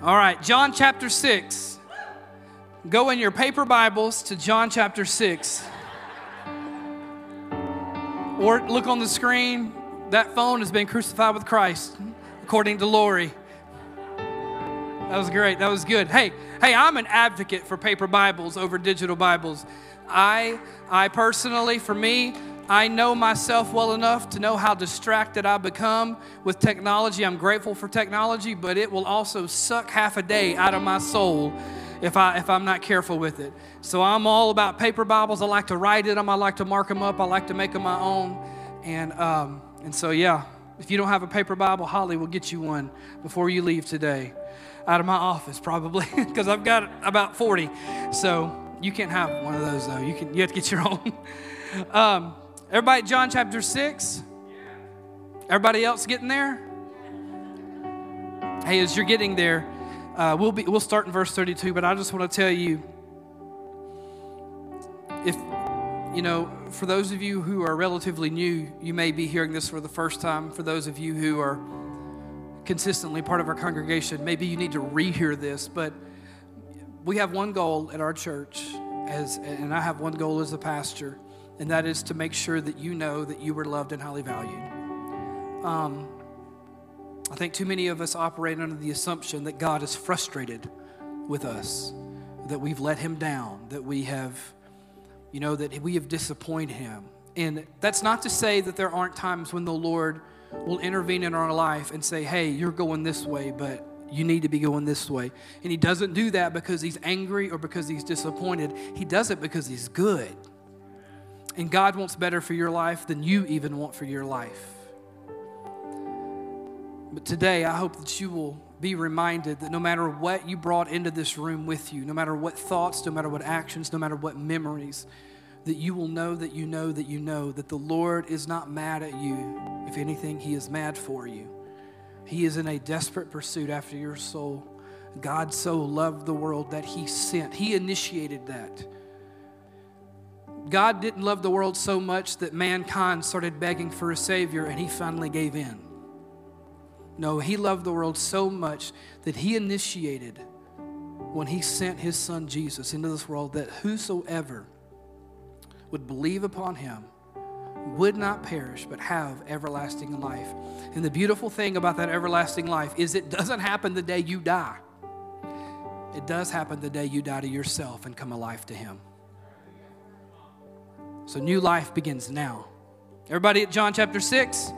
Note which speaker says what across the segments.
Speaker 1: All right, John chapter 6. Go in your paper Bibles to John chapter 6. Or look on the screen. That phone has been crucified with Christ, according to Lori. That was great. That was good. Hey, hey, I'm an advocate for paper Bibles over digital Bibles. I I personally, for me, I know myself well enough to know how distracted I become with technology. I'm grateful for technology, but it will also suck half a day out of my soul if, I, if I'm not careful with it. So I'm all about paper Bibles. I like to write in them, I like to mark them up, I like to make them my own. And, um, and so, yeah, if you don't have a paper Bible, Holly will get you one before you leave today. Out of my office, probably, because I've got about 40. So you can't have one of those though. You can. You have to get your own. um, everybody, John chapter six. Everybody else getting there? Hey, as you're getting there, uh, we'll be we'll start in verse 32. But I just want to tell you, if you know, for those of you who are relatively new, you may be hearing this for the first time. For those of you who are consistently part of our congregation, maybe you need to rehear this, but we have one goal at our church, as, and I have one goal as a pastor, and that is to make sure that you know that you were loved and highly valued. Um, I think too many of us operate under the assumption that God is frustrated with us, that we've let Him down, that we have, you know, that we have disappointed Him. And that's not to say that there aren't times when the Lord will intervene in our life and say, hey, you're going this way, but you need to be going this way. And he doesn't do that because he's angry or because he's disappointed. He does it because he's good. And God wants better for your life than you even want for your life. But today, I hope that you will be reminded that no matter what you brought into this room with you, no matter what thoughts, no matter what actions, no matter what memories, that you will know that you know that you know that the Lord is not mad at you. If anything, He is mad for you. He is in a desperate pursuit after your soul. God so loved the world that He sent, He initiated that. God didn't love the world so much that mankind started begging for a Savior and He finally gave in. No, He loved the world so much that He initiated when He sent His Son Jesus into this world that whosoever would believe upon Him would not perish but have everlasting life. And the beautiful thing about that everlasting life is it doesn't happen the day you die. It does happen the day you die to yourself and come alive to Him. So new life begins now. Everybody at John chapter 6?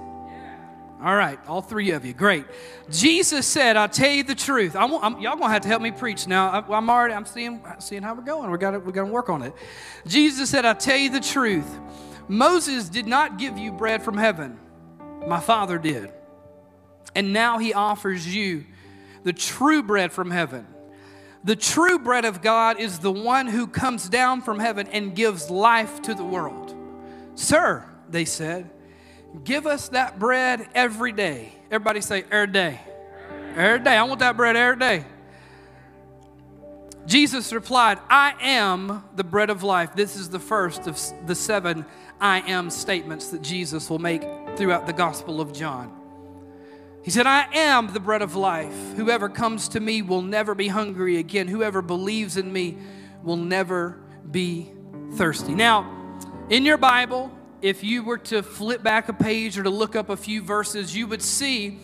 Speaker 1: All right, all three of you. Great. Jesus said, I'll tell you the truth. I'm, I'm, y'all gonna have to help me preach now. I, am already, I'm seeing, seeing how we're going. We got we got to work on it. Jesus said, I'll tell you the truth. Moses did not give you bread from heaven, my Father did. And now he offers you the true bread from heaven. The true bread of God is the one who comes down from heaven and gives life to the world. Sir, they said, give us that bread every day. Everybody say, every day. Every day. I want that bread every day. Jesus replied, I am the bread of life. This is the first of the seven I am statements that Jesus will make throughout the Gospel of John. He said, I am the bread of life. Whoever comes to me will never be hungry again. Whoever believes in me will never be thirsty. Now, in your Bible, if you were to flip back a page or to look up a few verses, you would see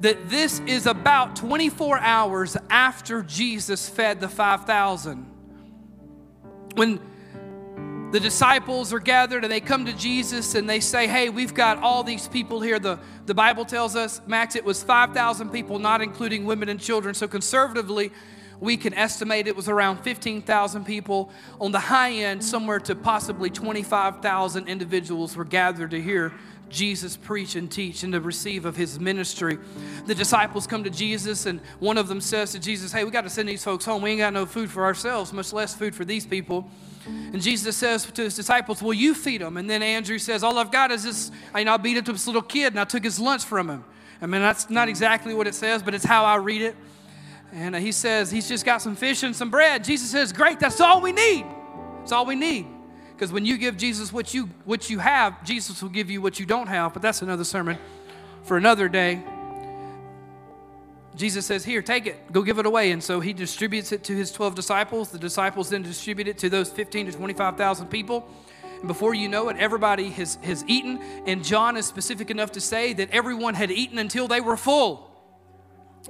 Speaker 1: that this is about 24 hours after Jesus fed the 5,000. When the disciples are gathered and they come to Jesus and they say, Hey, we've got all these people here. The, the Bible tells us, Max, it was 5,000 people, not including women and children. So conservatively, we can estimate it was around 15,000 people. On the high end, somewhere to possibly 25,000 individuals were gathered to hear Jesus preach and teach and to receive of his ministry. The disciples come to Jesus, and one of them says to Jesus, Hey, we got to send these folks home. We ain't got no food for ourselves, much less food for these people. And Jesus says to his disciples, Will you feed them? And then Andrew says, All I've got is this. I, know, I beat to this little kid and I took his lunch from him. I mean, that's not exactly what it says, but it's how I read it. And he says, He's just got some fish and some bread. Jesus says, Great, that's all we need. That's all we need. Because when you give Jesus what you, what you have, Jesus will give you what you don't have. But that's another sermon for another day. Jesus says, Here, take it, go give it away. And so he distributes it to his 12 disciples. The disciples then distribute it to those 15 to 25,000 people. And before you know it, everybody has, has eaten. And John is specific enough to say that everyone had eaten until they were full.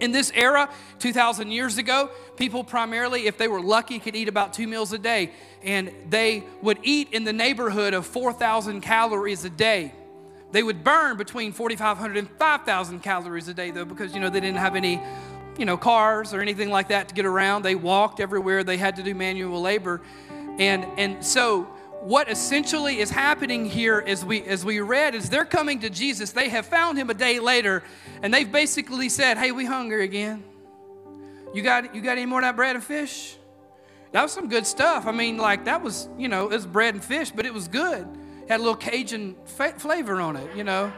Speaker 1: In this era, 2,000 years ago, people primarily, if they were lucky, could eat about two meals a day. And they would eat in the neighborhood of 4,000 calories a day. They would burn between 4,500 and 5,000 calories a day, though, because, you know, they didn't have any, you know, cars or anything like that to get around. They walked everywhere. They had to do manual labor. And, and so what essentially is happening here as we as we read is they're coming to Jesus. They have found him a day later, and they've basically said, Hey, we hungry again. You got you got any more of that bread and fish? That was some good stuff. I mean, like that was, you know, it was bread and fish, but it was good. Had a little Cajun fa- flavor on it, you know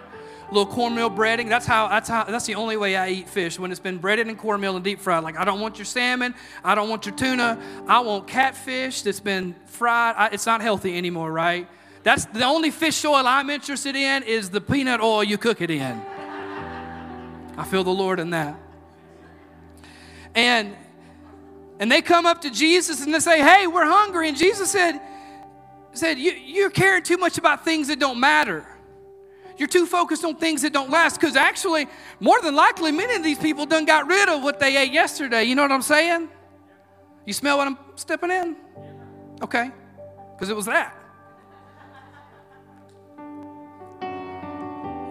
Speaker 1: A little cornmeal breading. That's how, that's how, that's the only way I eat fish when it's been breaded in cornmeal and deep fried. Like, I don't want your salmon. I don't want your tuna. I want catfish that's been fried. I, it's not healthy anymore, right? That's the only fish oil I'm interested in is the peanut oil you cook it in. I feel the Lord in that. And and they come up to Jesus and they say, Hey, we're hungry. And Jesus said, said you, You're caring too much about things that don't matter. You're too focused on things that don't last because actually, more than likely, many of these people done got rid of what they ate yesterday. You know what I'm saying? You smell what I'm stepping in? Okay, because it was that.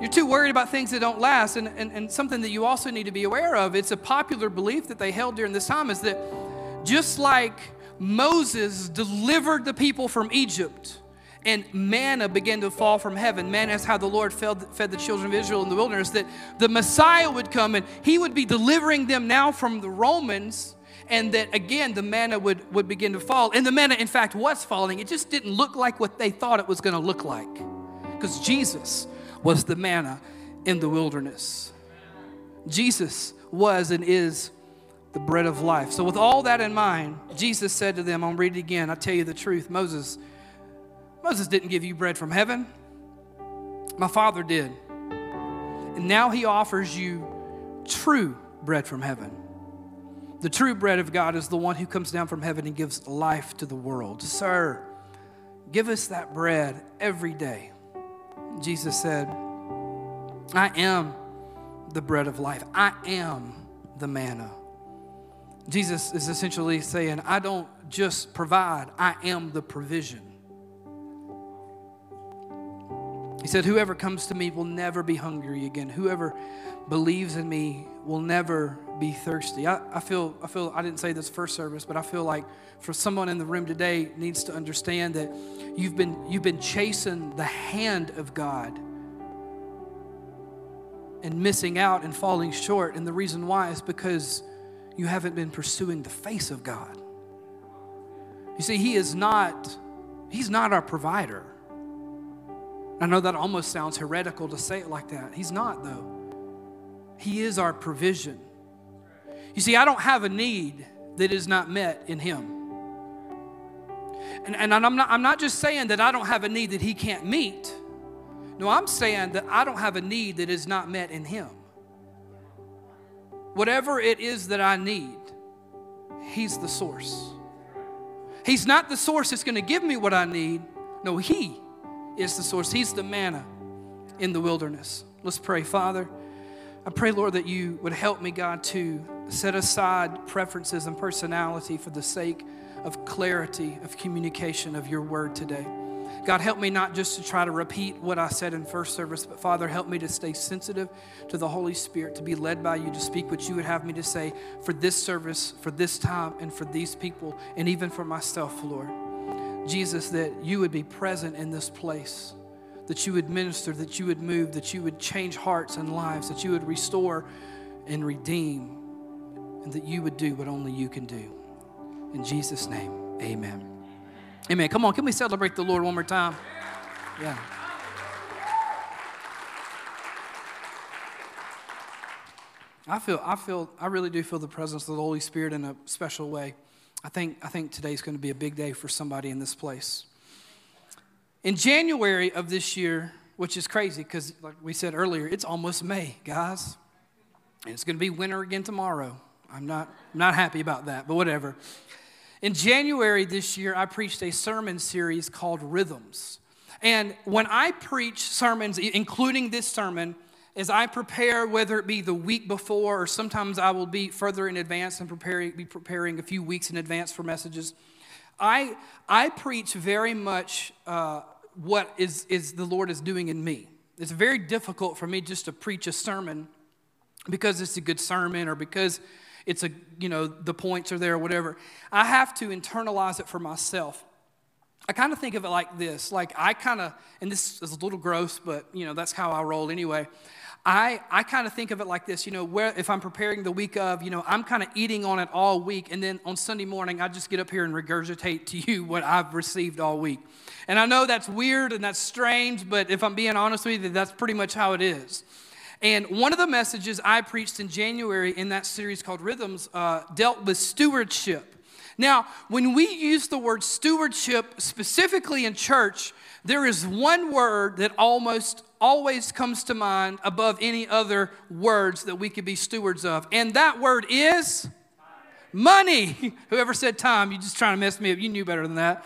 Speaker 1: You're too worried about things that don't last. And, and, and something that you also need to be aware of, it's a popular belief that they held during this time, is that just like Moses delivered the people from Egypt, and manna began to fall from heaven. Manna is how the Lord fed, fed the children of Israel in the wilderness, that the Messiah would come and he would be delivering them now from the Romans, and that again the manna would, would begin to fall. And the manna, in fact, was falling. It just didn't look like what they thought it was going to look like because Jesus was the manna in the wilderness. Jesus was and is the bread of life. So, with all that in mind, Jesus said to them, I'll read it again. I tell you the truth. Moses Moses didn't give you bread from heaven, my Father did. And now He offers you true bread from heaven. The true bread of God is the one who comes down from heaven and gives life to the world. Sir, give us that bread every day. Jesus said, I am the bread of life. I am the manna. Jesus is essentially saying, I don't just provide, I am the provision. He said, Whoever comes to me will never be hungry again. Whoever believes in me will never be thirsty. I, I, feel, I feel, I didn't say this first service, but I feel like for someone in the room today needs to understand that you've been, you've been chasing the hand of God and missing out and falling short. And the reason why is because you haven't been pursuing the face of God. You see, He is not, He's not our provider. I know that almost sounds heretical to say it like that. He's not, though. He is our provision. You see, I don't have a need that is not met in Him. And, and I'm, not, I'm not just saying that I don't have a need that He can't meet. No, I'm saying that I don't have a need that is not met in Him. Whatever it is that I need, He's the source. He's not the source that's going to give me what I need. No, He is the source. He's the manna in the wilderness. Let's pray. Father, I pray, Lord, that you would help me, God, to set aside preferences and personality for the sake of clarity of communication of your word today. God, help me not just to try to repeat what I said in first service, but Father, help me to stay sensitive to the Holy Spirit, to be led by you, to speak what you would have me to say for this service, for this time, and for these people, and even for myself, Lord. Jesus, that you would be present in this place, that you would minister, that you would move, that you would change hearts and lives, that you would restore and redeem, and that you would do what only you can do. In Jesus' name, amen. Amen. Come on, can we celebrate the Lord one more time? Yeah. I feel, I feel, I really do feel the presence of the Holy Spirit in a special way. I think, I think today's going to be a big day for somebody in this place. In January of this year, which is crazy because, like we said earlier, it's almost May, guys. And it's going to be winter again tomorrow. I'm not, I'm not happy about that, but whatever. In January this year, I preached a sermon series called Rhythms. And when I preach sermons, including this sermon, as I prepare, whether it be the week before or sometimes I will be further in advance and preparing, be preparing a few weeks in advance for messages, I, I preach very much uh, what is, is the Lord is doing in me. It's very difficult for me just to preach a sermon because it's a good sermon or because it's a, you know, the points are there or whatever. I have to internalize it for myself. I kind of think of it like this. Like I kind of, and this is a little gross, but you know, that's how I roll anyway. I, I kind of think of it like this, you know, where if I'm preparing the week of, you know, I'm kind of eating on it all week, and then on Sunday morning, I just get up here and regurgitate to you what I've received all week. And I know that's weird and that's strange, but if I'm being honest with you, that's pretty much how it is. And one of the messages I preached in January in that series called Rhythms uh, dealt with stewardship. Now, when we use the word stewardship specifically in church, there is one word that almost always comes to mind above any other words that we could be stewards of, and that word is money. Whoever said time, you just trying to mess me up. You knew better than that.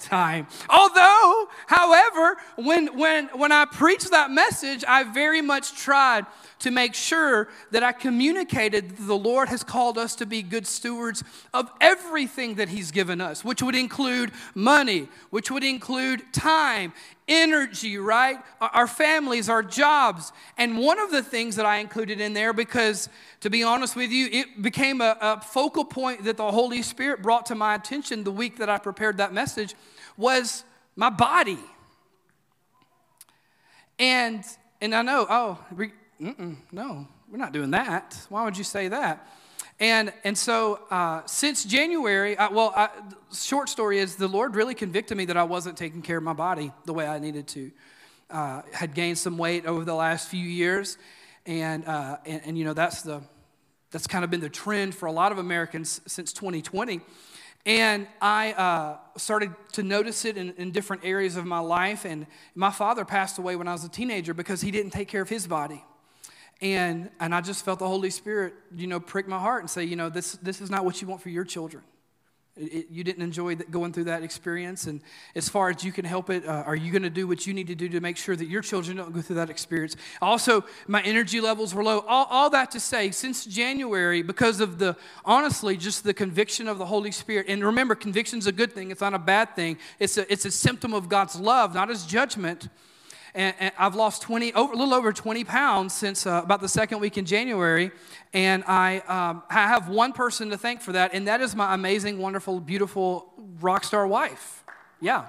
Speaker 1: Time. Although, however, when when when I preached that message, I very much tried to make sure that I communicated that the Lord has called us to be good stewards of everything that He's given us, which would include money, which would include time, energy, right? Our families, our jobs. And one of the things that I included in there, because to be honest with you, it became a, a focal point that the Holy Spirit brought to my attention the week that I prepared that message, was my body. And and I know, oh, we, no, we're not doing that. Why would you say that? And, and so uh, since January, I, well, I, short story is the Lord really convicted me that I wasn't taking care of my body the way I needed to. Uh, had gained some weight over the last few years, and, uh, and, and, you know, that's, the, that's kind of been the trend for a lot of Americans since 2020. And I uh, started to notice it in, in different areas of my life. And my father passed away when I was a teenager because he didn't take care of his body. And, and I just felt the Holy Spirit, you know, prick my heart and say, you know, this, this is not what you want for your children. It, you didn't enjoy going through that experience. And as far as you can help it, uh, are you going to do what you need to do to make sure that your children don't go through that experience? Also, my energy levels were low. All, all that to say, since January, because of the, honestly, just the conviction of the Holy Spirit. And remember, conviction's a good thing, it's not a bad thing. It's a, it's a symptom of God's love, not his judgment and, and I've lost 20, over, a little over 20 pounds since uh, about the second week in January. And I, um, I have one person to thank for that, and that is my amazing, wonderful, beautiful rock star wife. Yeah.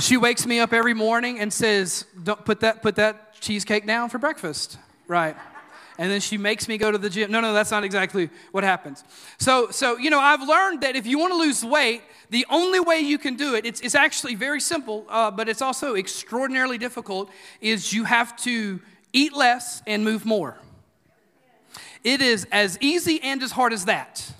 Speaker 1: She wakes me up every morning and says, "Don't put that put that cheesecake down for breakfast." Right and then she makes me go to the gym. No, no, that's not exactly what happens. So, so you know, I've learned that if you want to lose weight, the only way you can do it, it's, it's actually very simple, uh, but it's also extraordinarily difficult, is you have to eat less and move more. It is as easy and as hard as that.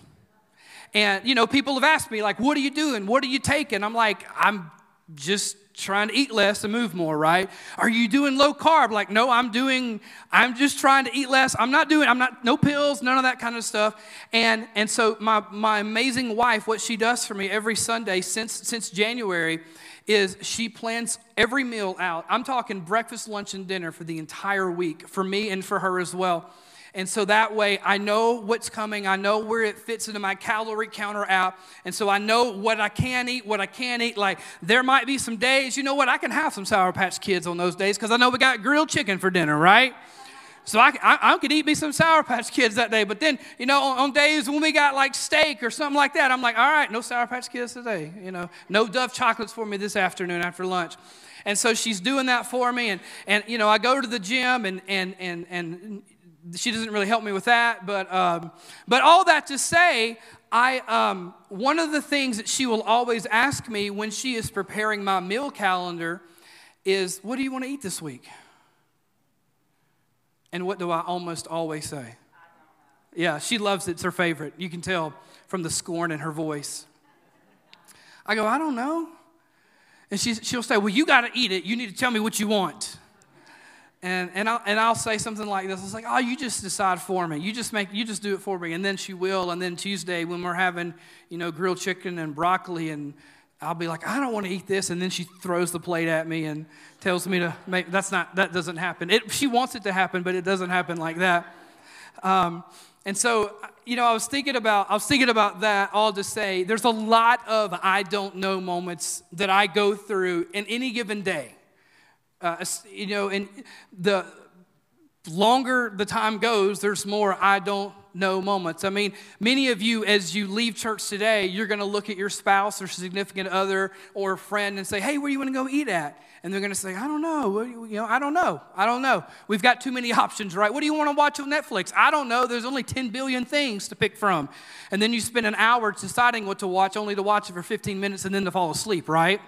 Speaker 1: And, you know, people have asked me, like, what are you doing? What are you taking? I'm like, I'm just trying to eat less and move more, right? Are you doing low carb? Like, no, I'm doing, I'm just trying to eat less. I'm not doing, I'm not, no pills, none of that kind of stuff. And and so my my amazing wife, what she does for me every Sunday since since January is she plans every meal out. I'm talking breakfast, lunch, and dinner for the entire week for me and for her as well. And so that way I know what's coming. I know where it fits into my calorie counter app. And so I know what I can eat, what I can't eat. Like there might be some days, you know what, I can have some Sour Patch Kids on those days because I know we got grilled chicken for dinner, right? So I, I, I, could eat me some Sour Patch Kids that day. But then, you know, on, on, days when we got like steak or something like that, I'm like, all right, no Sour Patch Kids today. You know, no Dove chocolates for me this afternoon after lunch. And so she's doing that for me. And, and you know, I go to the gym and, and, and, and she doesn't really help me with that, but um, but all that to say, I um, one of the things that she will always ask me when she is preparing my meal calendar is, "What do you want to eat this week?" And what do I almost always say? Yeah, she loves it. It's her favorite. You can tell from the scorn in her voice. I go, I don't know. And she, she'll say, Well, you got to eat it. You need to tell me what you want. And, and, I'll, and I'll say something like this. It's like, oh, you just decide for me. You just make, you just do it for me. And then she will. And then Tuesday when we're having, you know, grilled chicken and broccoli and I'll be like, I don't want to eat this. And then she throws the plate at me and tells me to make, that's not, that doesn't happen. It, she wants it to happen, but it doesn't happen like that. Um, and so, you know, I was thinking about, I was thinking about that all to say there's a lot of I don't know moments that I go through in any given day. Uh, you know, and the longer the time goes, there's more I don't know moments. I mean, many of you, as you leave church today, you're going to look at your spouse or significant other or friend and say, "Hey, where do you want to go eat at?" And they're going to say, "I don't know. You, you know, I don't know. I don't know. We've got too many options, right? What do you want to watch on Netflix? I don't know. There's only 10 billion things to pick from." And then you spend an hour deciding what to watch, only to watch it for 15 minutes and then to fall asleep, right?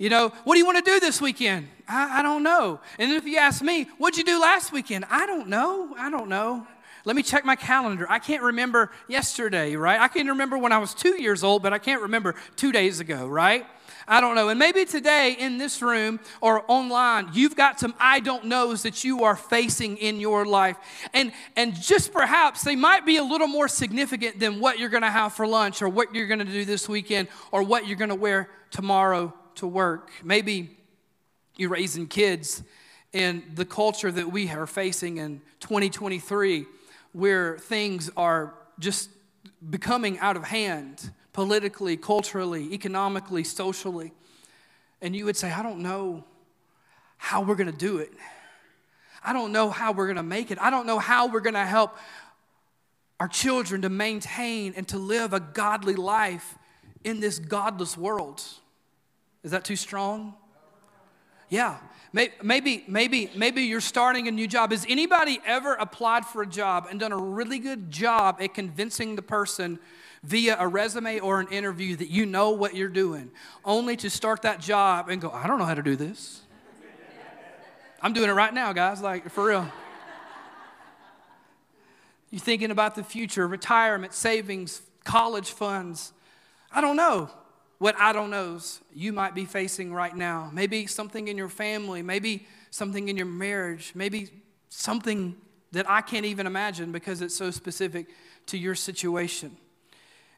Speaker 1: You know, what do you want to do this weekend? I, I don't know. And if you ask me, what'd you do last weekend? I don't know. I don't know. Let me check my calendar. I can't remember yesterday, right? I can remember when I was two years old, but I can't remember two days ago, right? I don't know. And maybe today in this room or online, you've got some I don't knows that you are facing in your life. And, and just perhaps they might be a little more significant than what you're going to have for lunch or what you're going to do this weekend or what you're going to wear tomorrow to work. Maybe you're raising kids in the culture that we are facing in 2023, where things are just becoming out of hand politically, culturally, economically, socially. And you would say, I don't know how we're going to do it. I don't know how we're going to make it. I don't know how we're going to help our children to maintain and to live a godly life in this godless world. Is that too strong? Yeah. Maybe, maybe, maybe you're starting a new job. Has anybody ever applied for a job and done a really good job at convincing the person via a resume or an interview that you know what you're doing, only to start that job and go, I don't know how to do this? I'm doing it right now, guys, like for real. You're thinking about the future, retirement, savings, college funds. I don't know what I don't knows you might be facing right now. Maybe something in your family, maybe something in your marriage, maybe something that I can't even imagine because it's so specific to your situation.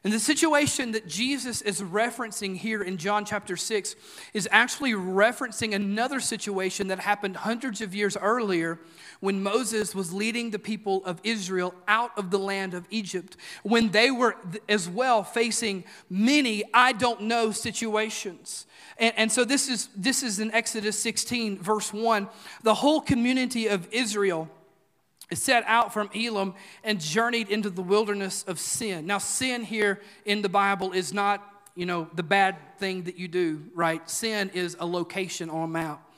Speaker 1: And the situation that Jesus is referencing here in John chapter 6 is actually referencing another situation that happened hundreds of years earlier when Moses was leading the people of Israel out of the land of Egypt, when they were as well facing many I don't know situations. And, and so this is, this is in Exodus 16, verse 1. The whole community of Israel set out from Elim and journeyed into the wilderness of sin. Now, sin here in the Bible is not, you know, the bad thing that you do, right? Sin is a location on a map.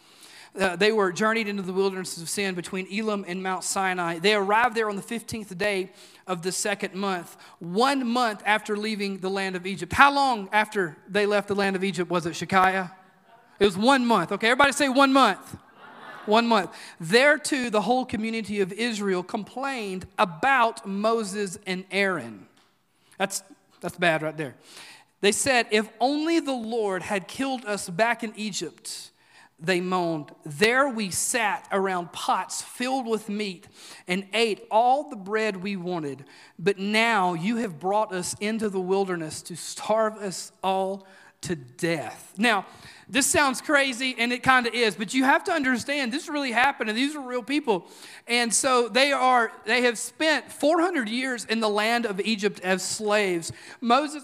Speaker 1: Uh, they were journeyed into the wilderness of sin between Elim and Mount Sinai. They arrived there on the 15th day of the second month, one month after leaving the land of Egypt. How long after they left the land of Egypt was it, Shekiah? It was one month. Okay, everybody say one month. One month. There too, the whole community of Israel complained about Moses and Aaron. That's, that's bad right there. They said, If only the Lord had killed us back in Egypt, they moaned. There we sat around pots filled with meat and ate all the bread we wanted. But now you have brought us into the wilderness to starve us all to death. Now, this sounds crazy, and it kind of is, but you have to understand this really happened, and these are real people. And so they are, they have spent 400 years in the land of Egypt as slaves. Moses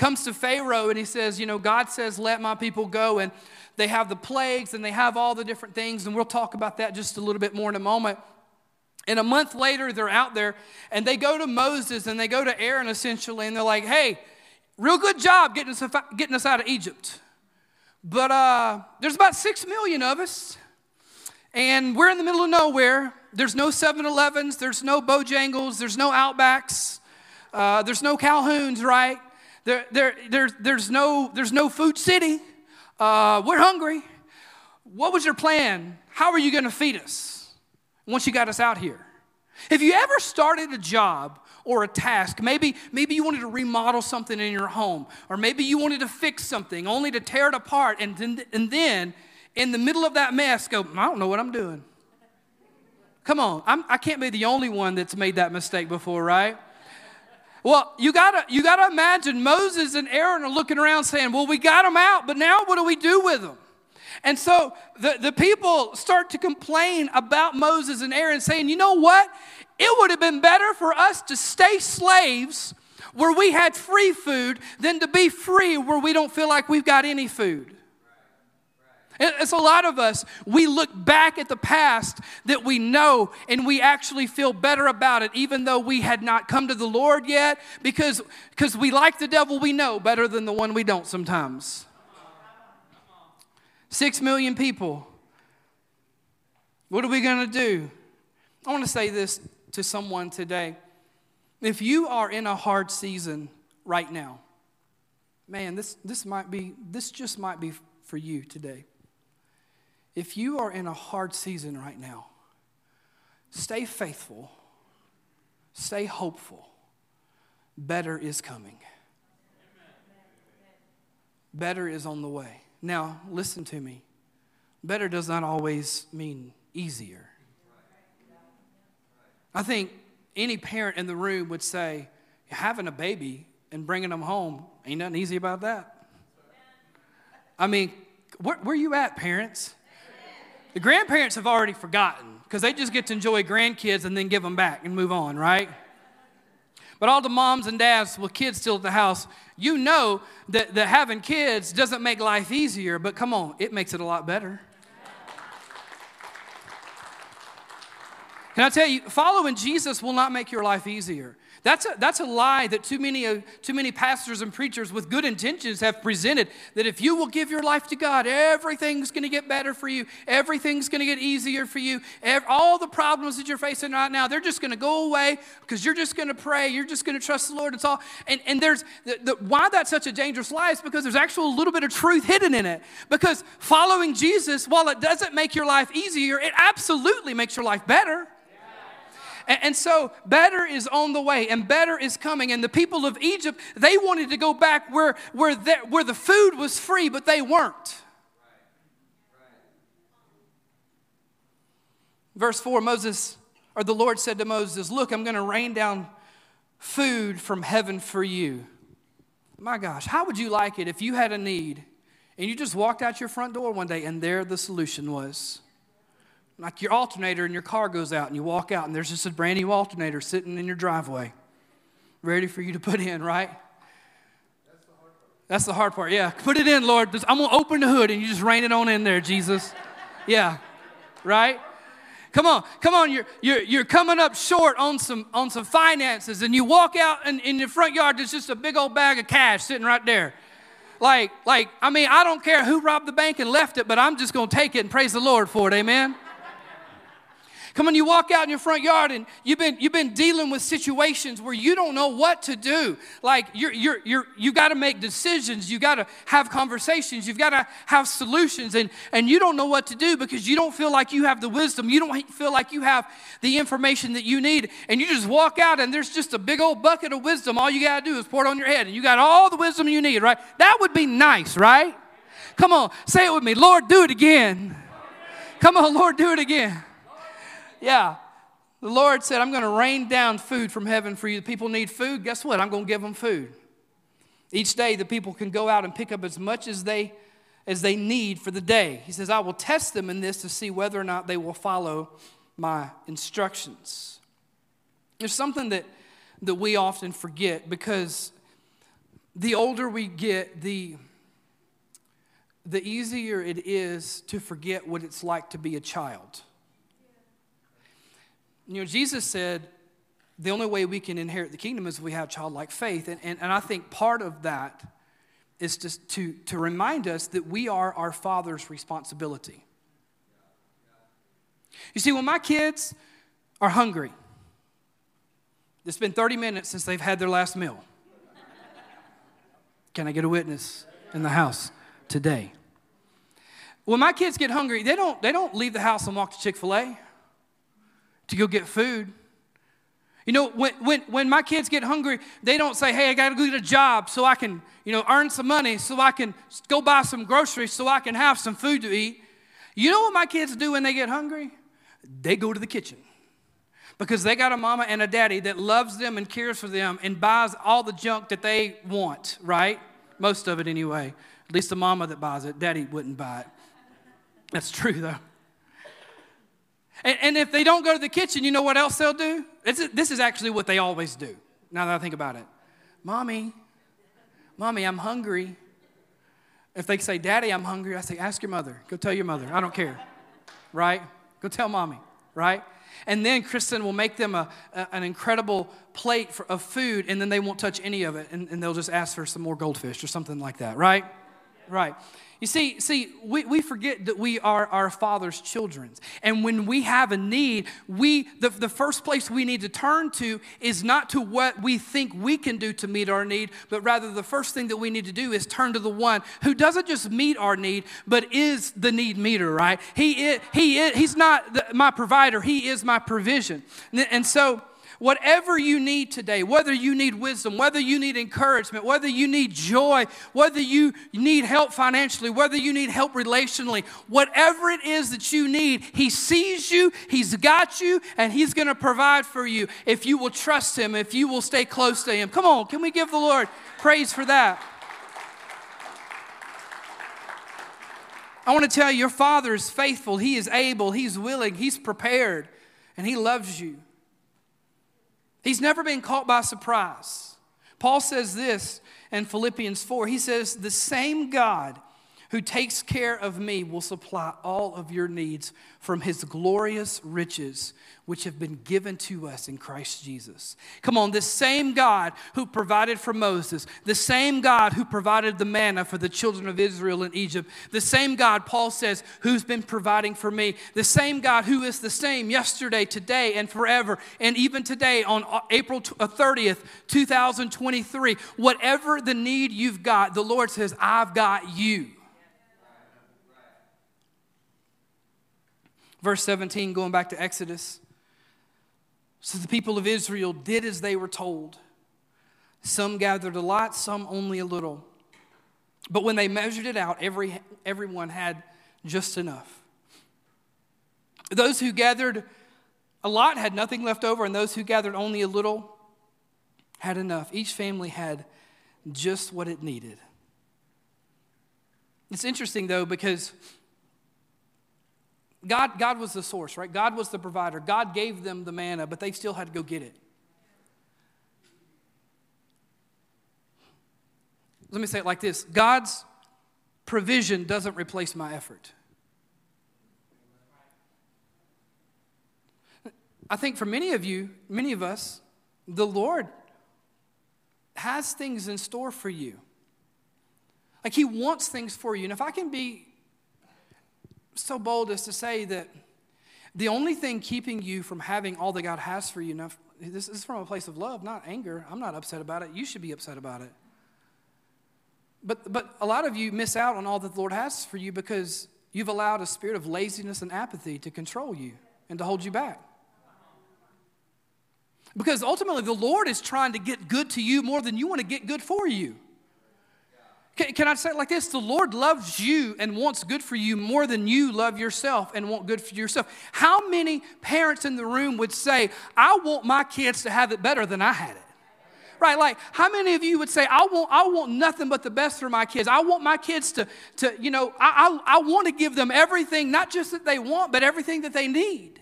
Speaker 1: comes to Pharaoh and he says, You know, God says, let my people go. And they have the plagues and they have all the different things, and we'll talk about that just a little bit more in a moment. And a month later, they're out there and they go to Moses and they go to Aaron essentially, and they're like, Hey, real good job getting us, getting us out of Egypt. But uh, there's about six million of us, and we're in the middle of nowhere. There's no 7 Elevens, there's no Bojangles, there's no Outbacks, uh, there's no Calhouns, right? There, there, there, there's, no, there's no Food City. Uh, we're hungry. What was your plan? How are you going to feed us once you got us out here? Have you ever started a job or a task. Maybe, maybe you wanted to remodel something in your home, or maybe you wanted to fix something only to tear it apart and then, and then in the middle of that mess go, I don't know what I'm doing. Come on, I'm, I can not be the only one that's made that mistake before, right? Well, you gotta, you gotta imagine Moses and Aaron are looking around saying, Well, we got them out, but now what do we do with them? And so the, the people start to complain about Moses and Aaron, saying, You know what? It would have been better for us to stay slaves where we had free food than to be free where we don't feel like we've got any food. It's a lot of us, we look back at the past that we know and we actually feel better about it, even though we had not come to the Lord yet, because, because we like the devil we know better than the one we don't sometimes. Six million people. What are we going to do? I want to say this to someone today. If you are in a hard season right now, man, this, this might be, this just might be for you today. If you are in a hard season right now, stay faithful, stay hopeful. Better is coming. Better is on the way. Now, listen to me. Better does not always mean easier. I think any parent in the room would say, having a baby and bringing them home ain't nothing easy about that. I mean, where, where you at, parents? The grandparents have already forgotten because they just get to enjoy grandkids and then give them back and move on, right? But all the moms and dads with kids still at the house, you know that, that having kids doesn't make life easier, but come on, it makes it a lot better. Can I tell you, following Jesus will not make your life easier. That's a, that's a lie that too many, uh, too many pastors and preachers with good intentions have presented that if you will give your life to God, everything's going to get better for you. Everything's going to get easier for you. All the problems that you're facing right now, they're just going to go away because you're just going to pray. You're just going to trust the Lord. It's all. And, and there's the, the, why that's such a dangerous lie is because there's actually a little bit of truth hidden in it. Because following Jesus, while it doesn't make your life easier, it absolutely makes your life better. And, so better is on the way and better is coming. And the people of Egypt, they wanted to go back where, where, the, where the food was free, but they weren't. Verse 4 Moses, or the Lord said to Moses, Look, I'm going to rain down food from heaven for you. My gosh, how would you like it if you had a need and you just walked out your front door one day and there the solution was? Like your alternator in your car goes out and you walk out and there's just a brand new alternator sitting in your driveway ready for you to put in, right? That's the hard part. Yeah, put it in, Lord. I'm going to open the hood and you just rain it on in there, Jesus. Yeah, right? Come on, come on. You're, you're, you're coming up short on some, on some finances and you walk out and in your front yard, there's just a big old bag of cash sitting right there. Like, like, I mean, I don't care who robbed the bank and left it, but I'm just going to take it and praise the Lord for it. Amen. Come on, you walk out in your front yard and you've been, you've been dealing with situations where you don't know what to do. Like you're, you're, you're, you got to make decisions. You got to have conversations. You've got to have solutions and, and you don't know what to do because you don't feel like you have the wisdom. You don't feel like you have the information that you need. And you just walk out and there's just a big old bucket of wisdom. All you got to do is pour it on your head and you got all the wisdom you need, right? That would be nice, right? Come on, say it with me. Lord, do it again. Come on, Lord, do it again. Yeah. The Lord said, I'm going to rain down food from heaven for you. The people need food. Guess what? I'm going to give them food. Each day, the people can go out and pick up as much as they, as they need for the day. He says, I will test them in this to see whether or not they will follow my instructions. There's something that, that we often forget because the older we get, the, the easier it is to forget what it's like to be a child. You know, Jesus said the only way we can inherit the kingdom is if we have childlike faith. And, and, and I think part of that is just to, to remind us that we are our Father's responsibility. You see, when my kids are hungry, it's been 30 minutes since they've had their last meal. Can I get a witness in the house today? When my kids get hungry, they don't, they don't leave the house and walk to Chick fil A to go get food. You know, when, when, when my kids get hungry, they don't say, hey, I got to go get a job so I can, you know, earn some money, so I can go buy some groceries, so I can have some food to eat. You know what my kids do when they get hungry? They go to the kitchen. because they got a mama and a daddy that loves them and cares for them and buys all the junk that they want, right? Most of it anyway. At least the mama that buys it, daddy wouldn't buy it. That's true though. And, and if they don't go to the kitchen, you know what else they'll do? It's, this is actually what they always do, now that I think about it. Mommy, Mommy, I'm hungry. If they say, Daddy, I'm hungry, I say, Ask your mother. Go tell your mother. I don't care. Right? Go tell mommy. Right? And then Kristen will make them a, a an incredible plate for, of food, and then they won't touch any of it, and, and they'll just ask for some more goldfish or something like that. Right? Right. You see, see, we, we forget that we are our Father's children. And when we have a need, we the, the first place we need to turn to is not to what we think we can do to meet our need, but rather the first thing that we need to do is turn to the one who doesn't just meet our need, but is the need meter, right? He is, he is, he's not the, my provider, he is my provision. And so Whatever you need today, whether you need wisdom, whether you need encouragement, whether you need joy, whether you need help financially, whether you need help relationally, whatever it is that you need, He sees you, He's got you, and He's going to provide for you if you will trust Him, if you will stay close to Him. Come on, can we give the Lord praise for that? I want to tell you, your Father is faithful, He is able, He's willing, He's prepared, and He loves you. He's never been caught by surprise. Paul says this in Philippians 4. He says, The same God who takes care of me will supply all of your needs from his glorious riches, which have been given to us in Christ Jesus. Come on, this same God who provided for Moses, the same God who provided the manna for the children of Israel in Egypt, the same God, Paul says, who's been providing for me, the same God who is the same yesterday, today, and forever, and even today on April 30th, uh, 2023. Whatever the need you've got, the Lord says, I've got you. Verse 17, going back to Exodus. So the people of Israel did as they were told. Some gathered a lot, some only a little. But when they measured it out, every, everyone had just enough. Those who gathered a lot had nothing left over, and those who gathered only a little had enough. Each family had just what it needed. It's interesting, though, because God, God was the source, right? God was the provider. God gave them the manna, but they still had to go get it. Let me say it like this God's provision doesn't replace my effort. I think for many of you, many of us, the Lord has things in store for you. Like He wants things for you. And if I can be so bold as to say that the only thing keeping you from having all that God has for you, now, this is from a place of love, not anger. I'm not upset about it. You should be upset about it. But, but a lot of you miss out on all that the Lord has for you because you've allowed a spirit of laziness and apathy to control you and to hold you back. Because ultimately, the Lord is trying to get good to you more than you want to get good for you. Can, can I say it like this? The Lord loves you and wants good for you more than you love yourself and want good for yourself. How many parents in the room would say, I want my kids to have it better than I had it? right like how many of you would say i want i want nothing but the best for my kids i want my kids to to you know i i, I want to give them everything not just that they want but everything that they need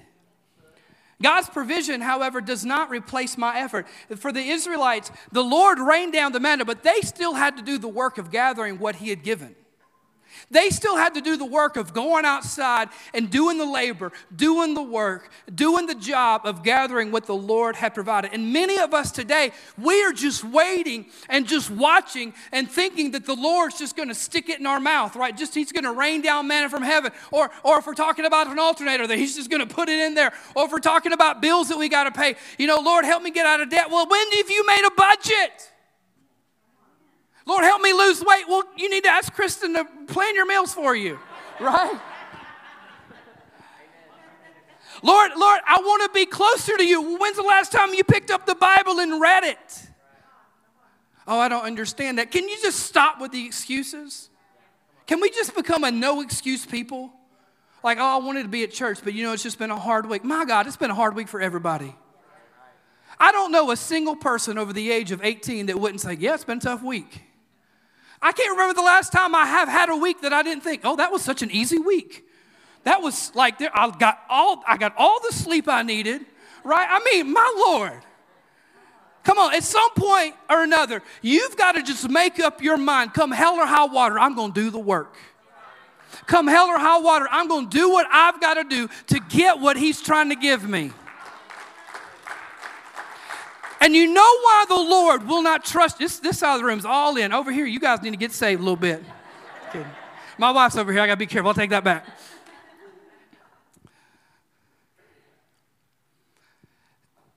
Speaker 1: God's provision, however, does not replace my effort. For the Israelites, the Lord rained down the manna, but they still had to do the work of gathering what He had given. They still had to do the work of going outside and doing the labor, doing the work, doing the job of gathering what the Lord had provided. And many of us today, we are just waiting and just watching and thinking that the Lord's just going to stick it in our mouth, right? Just He's going to rain down manna from heaven. Or, or if we're talking about an alternator, that He's just going to put it in there. Or if we're talking about bills that we got to pay, you know, Lord, help me get out of debt. Well, when have you made a budget? Lord, help me lose weight. Well, you need to ask Kristen to plan your meals for you, right? Lord, Lord, I want to be closer to you. When's the last time you picked up the Bible and read it? Oh, I don't understand that. Can you just stop with the excuses? Can we just become a no excuse people? Like, oh, I wanted to be at church, but you know, it's just been a hard week. My God, it's been a hard week for everybody. I don't know a single person over the age of 18 that wouldn't say, Yeah, it's been a tough week. I can't remember the last time I have had a week that I didn't think, Oh, that was such an easy week. That was like I got all I got all the sleep I needed, right? I mean, my Lord. Come on, at some point or another, you've got to just make up your mind. Come hell or high water, I'm going to do the work. Come hell or high water, I'm going to do what I've got to do to get what He's trying to give me. And you know why the Lord will not trust this this side of the room is all in. Over here, you guys need to get saved a little bit. My wife's over here. I gotta be careful. I'll take that back.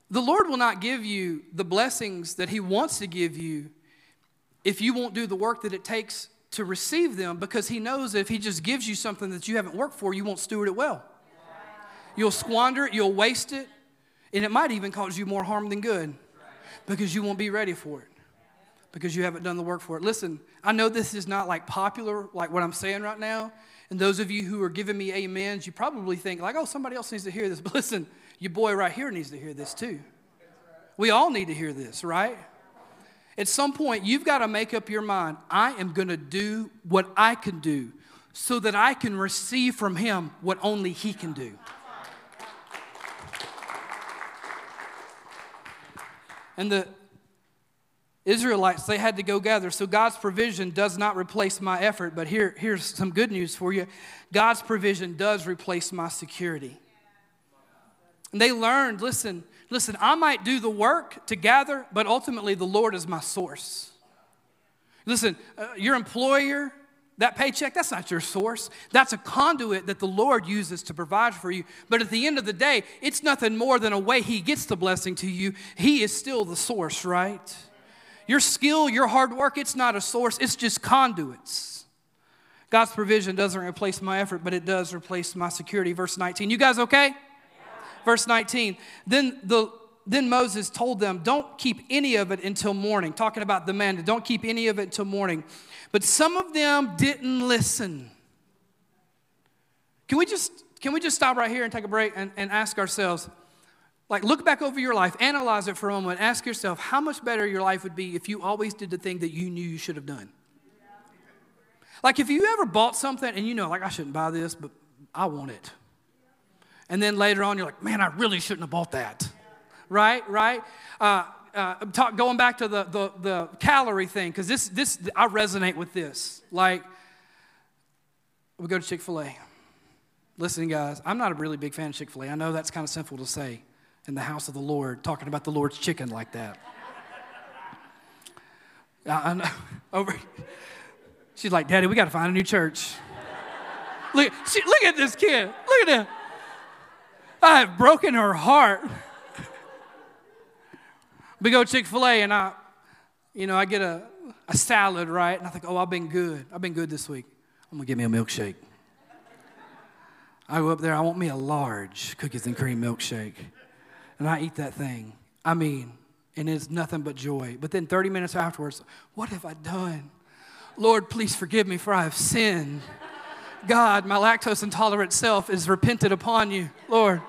Speaker 1: The Lord will not give you the blessings that He wants to give you if you won't do the work that it takes to receive them because He knows if He just gives you something that you haven't worked for, you won't steward it well. You'll squander it, you'll waste it, and it might even cause you more harm than good because you won't be ready for it because you haven't done the work for it. Listen, I know this is not like popular, like what I'm saying right now. And those of you who are giving me amens, you probably think, like, oh, somebody else needs to hear this. But listen, your boy right here needs to hear this too. We all need to hear this, right? At some point, you've got to make up your mind I am going to do what I can do so that I can receive from Him what only He can do. And the Israelites, they had to go gather. So God's provision does not replace my effort, but here, here's some good news for you God's provision does replace my security. And they learned listen, listen, I might do the work to gather, but ultimately the Lord is my source. Listen, uh, your employer, that paycheck, that's not your source. That's a conduit that the Lord uses to provide for you. But at the end of the day, it's nothing more than a way He gets the blessing to you. He is still the source, right? Your skill, your hard work, it's not a source, it's just conduits. God's provision doesn't replace my effort, but it does replace my security. Verse 19. You guys okay? Verse 19. Then the then Moses told them, Don't keep any of it until morning. Talking about the manna, don't keep any of it until morning. But some of them didn't listen. Can we just can we just stop right here and take a break and, and ask ourselves, like look back over your life, analyze it for a moment, ask yourself how much better your life would be if you always did the thing that you knew you should have done. Like if you ever bought something and you know, like I shouldn't buy this, but I want it. And then later on, you're like, man, I really shouldn't have bought that. Right, right? Uh, uh, talk, going back to the, the, the calorie thing, because this, this, I resonate with this. Like, we go to Chick fil A. Listen, guys, I'm not a really big fan of Chick fil A. I know that's kind of simple to say in the house of the Lord, talking about the Lord's chicken like that. I, know. Over, she's like, Daddy, we got to find a new church. look, she, look at this kid. Look at him. I have broken her heart. We go Chick fil A and I, you know, I get a, a salad, right? And I think, oh, I've been good. I've been good this week. I'm going to get me a milkshake. I go up there, I want me a large cookies and cream milkshake. And I eat that thing. I mean, and it's nothing but joy. But then 30 minutes afterwards, what have I done? Lord, please forgive me, for I have sinned. God, my lactose intolerant self is repented upon you, Lord.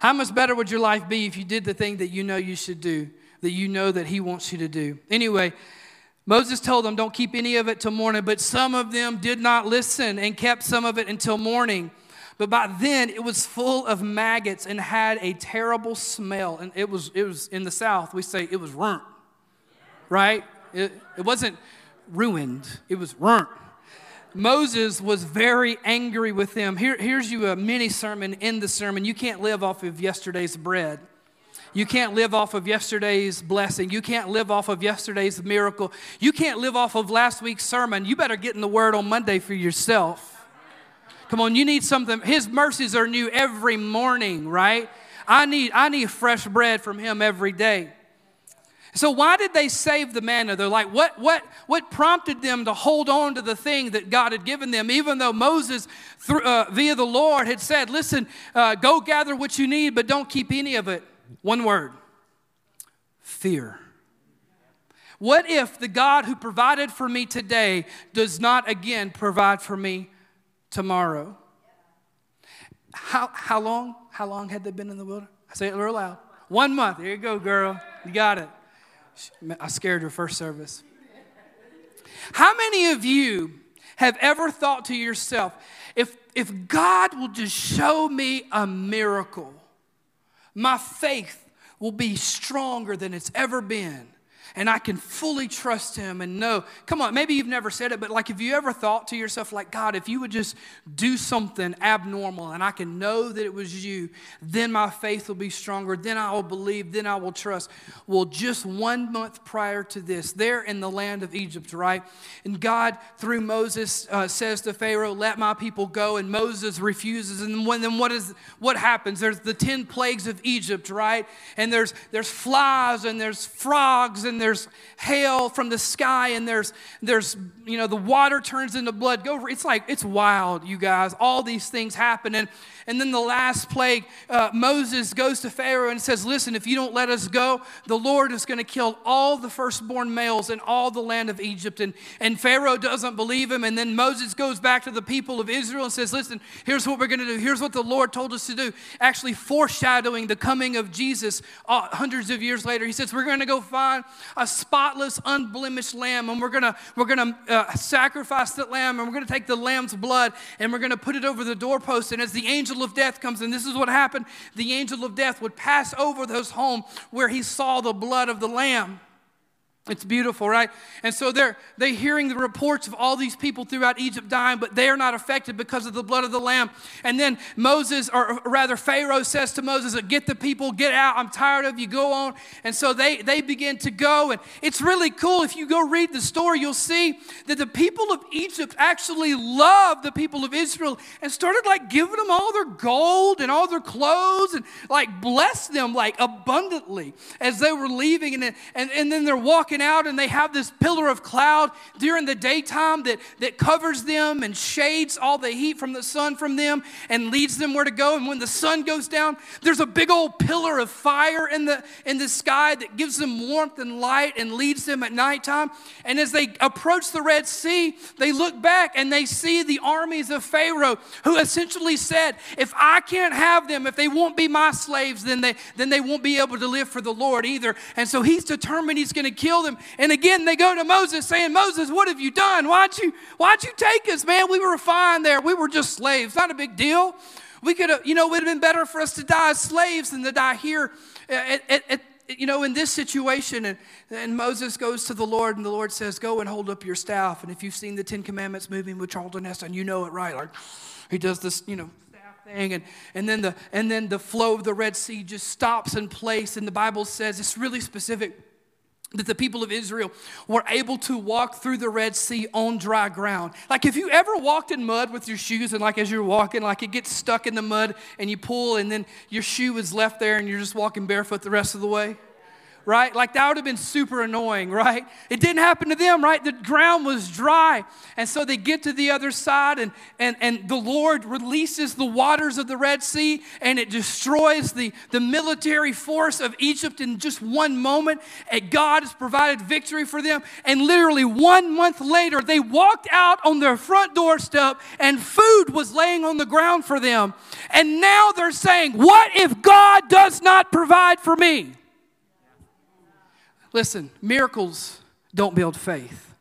Speaker 1: How much better would your life be if you did the thing that you know you should do, that you know that He wants you to do? Anyway, Moses told them, Don't keep any of it till morning, but some of them did not listen and kept some of it until morning. But by then it was full of maggots and had a terrible smell. And it was, it was in the South, we say it was runt, right? It, it wasn't ruined, it was runt. Moses was very angry with them. Here, here's you a mini sermon in the sermon. You can't live off of yesterday's bread. You can't live off of yesterday's blessing. You can't live off of yesterday's miracle. You can't live off of last week's sermon. You better get in the word on Monday for yourself. Come on, you need something. His mercies are new every morning, right? I need, I need fresh bread from him every day. So why did they save the manna? They're like, what, what, what prompted them to hold on to the thing that God had given them, even though Moses, through, uh, via the Lord, had said, listen, uh, go gather what you need, but don't keep any of it. One word fear. What if the God who provided for me today does not again provide for me tomorrow? How, how long? How long had they been in the wilderness? I say it real loud One month. There you go, girl. You got it. I scared her first service. How many of you have ever thought to yourself, if, if God will just show me a miracle, my faith will be stronger than it's ever been? And I can fully trust him and know. Come on, maybe you've never said it, but like, have you ever thought to yourself, like, God, if you would just do something abnormal and I can know that it was you, then my faith will be stronger, then I will believe, then I will trust. Well, just one month prior to this, there in the land of Egypt, right? And God, through Moses, uh, says to Pharaoh, Let my people go. And Moses refuses. And when, then what, is, what happens? There's the 10 plagues of Egypt, right? And there's, there's flies and there's frogs and there's hail from the sky and there's there's you know the water turns into blood. Go it's like it's wild you guys. All these things happen. And and then the last plague, uh, Moses goes to Pharaoh and says, Listen, if you don't let us go, the Lord is going to kill all the firstborn males in all the land of Egypt. And, and Pharaoh doesn't believe him. And then Moses goes back to the people of Israel and says, Listen, here's what we're going to do. Here's what the Lord told us to do. Actually, foreshadowing the coming of Jesus uh, hundreds of years later. He says, We're going to go find a spotless, unblemished lamb, and we're going to we're going to uh, sacrifice that lamb, and we're going to take the lamb's blood, and we're going to put it over the doorpost. And as the angel angel of death comes and this is what happened. The angel of death would pass over those home where he saw the blood of the lamb it's beautiful, right? And so they're they hearing the reports of all these people throughout Egypt dying, but they are not affected because of the blood of the lamb. And then Moses, or rather Pharaoh, says to Moses, "Get the people, get out. I'm tired of you. Go on." And so they they begin to go, and it's really cool. If you go read the story, you'll see that the people of Egypt actually loved the people of Israel and started like giving them all their gold and all their clothes and like blessed them like abundantly as they were leaving, and and, and then they're walking walking out and they have this pillar of cloud during the daytime that, that covers them and shades all the heat from the sun from them and leads them where to go. And when the sun goes down, there's a big old pillar of fire in the, in the sky that gives them warmth and light and leads them at nighttime. And as they approach the Red Sea, they look back and they see the armies of Pharaoh who essentially said, If I can't have them, if they won't be my slaves, then they, then they won't be able to live for the Lord either. And so he's determined he's going to kill them. And again, they go to Moses saying, Moses, what have you done? Why'd you, why'd you take us, man? We were fine there. We were just slaves. Not a big deal. We could have, you know, it would have been better for us to die as slaves than to die here uh, at, at, at you know, in this situation, and, and Moses goes to the Lord, and the Lord says, Go and hold up your staff. And if you've seen the Ten Commandments moving with Charlton Heston, you know it right. Like he does this, you know, thing, and, and then the and then the flow of the Red Sea just stops in place. And the Bible says it's really specific that the people of Israel were able to walk through the Red Sea on dry ground. Like if you ever walked in mud with your shoes and like as you're walking, like it gets stuck in the mud and you pull and then your shoe is left there and you're just walking barefoot the rest of the way right? Like that would have been super annoying, right? It didn't happen to them, right? The ground was dry. And so they get to the other side, and, and, and the Lord releases the waters of the Red Sea, and it destroys the, the military force of Egypt in just one moment. And God has provided victory for them. And literally one month later, they walked out on their front doorstep, and food was laying on the ground for them. And now they're saying, What if God does not provide for me? Listen, miracles don't build faith,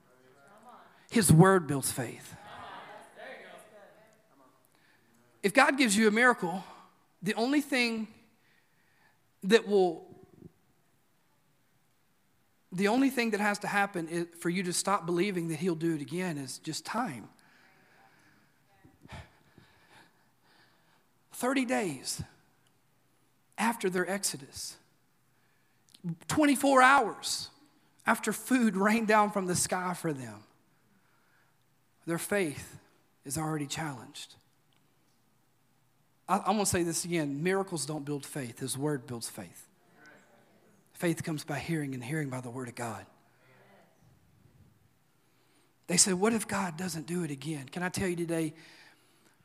Speaker 1: His Word builds faith. If God gives you a miracle, the only thing that will the only thing that has to happen is for you to stop believing that he'll do it again is just time. 30 days after their exodus, 24 hours after food rained down from the sky for them. Their faith is already challenged. I, am going to say this again miracles don't build faith, His word builds faith. Faith comes by hearing, and hearing by the word of God. They said, What if God doesn't do it again? Can I tell you today,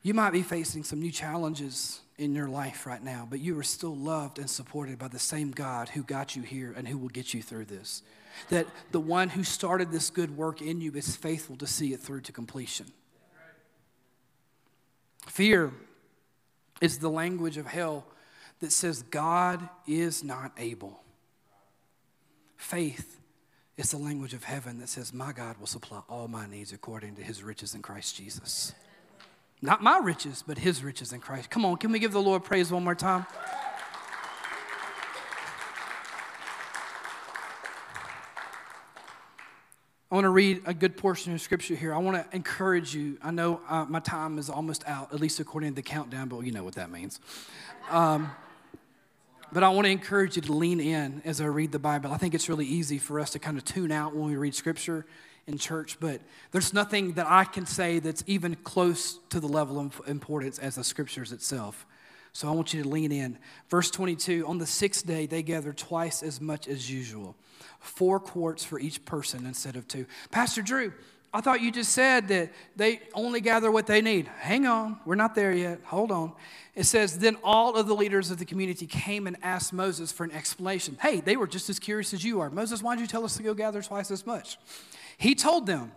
Speaker 1: you might be facing some new challenges in your life right now, but you are still loved and supported by the same God who got you here and who will get you through this. That the one who started this good work in you is faithful to see it through to completion. Fear is the language of hell that says God is not able. Faith is the language of heaven that says, My God will supply all my needs according to his riches in Christ Jesus. Not my riches, but his riches in Christ. Come on, can we give the Lord praise one more time? I want to read a good portion of scripture here. I want to encourage you. I know uh, my time is almost out, at least according to the countdown, but you know what that means. Um, but I want to encourage you to lean in as I read the Bible. I think it's really easy for us to kind of tune out when we read scripture in church, but there's nothing that I can say that's even close to the level of importance as the scriptures itself. So I want you to lean in. Verse 22 On the sixth day, they gathered twice as much as usual four quarts for each person instead of two. Pastor Drew, I thought you just said that they only gather what they need. Hang on, we're not there yet. Hold on. It says, Then all of the leaders of the community came and asked Moses for an explanation. Hey, they were just as curious as you are. Moses, why did you tell us to go gather twice as much? He told them,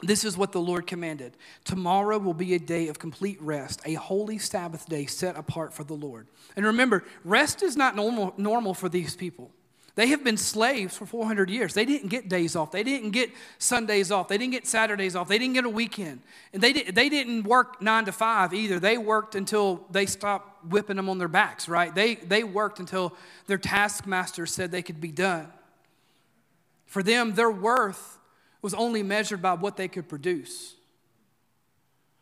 Speaker 1: this is what the Lord commanded. Tomorrow will be a day of complete rest, a holy Sabbath day set apart for the Lord. And remember, rest is not normal, normal for these people. They have been slaves for 400 years. They didn't get days off. They didn't get Sundays off. They didn't get Saturdays off. They didn't get a weekend. And they, did, they didn't work nine to five either. They worked until they stopped whipping them on their backs, right? They, they worked until their taskmaster said they could be done. For them, their worth was only measured by what they could produce.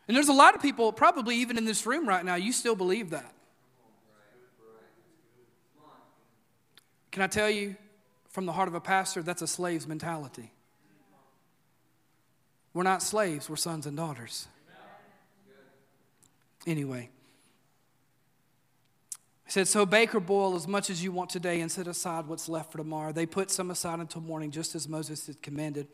Speaker 1: And there's a lot of people, probably even in this room right now, you still believe that. Can I tell you from the heart of a pastor, that's a slave's mentality. We're not slaves, we're sons and daughters. Anyway, he said, So bake or boil as much as you want today and set aside what's left for tomorrow. They put some aside until morning, just as Moses had commanded.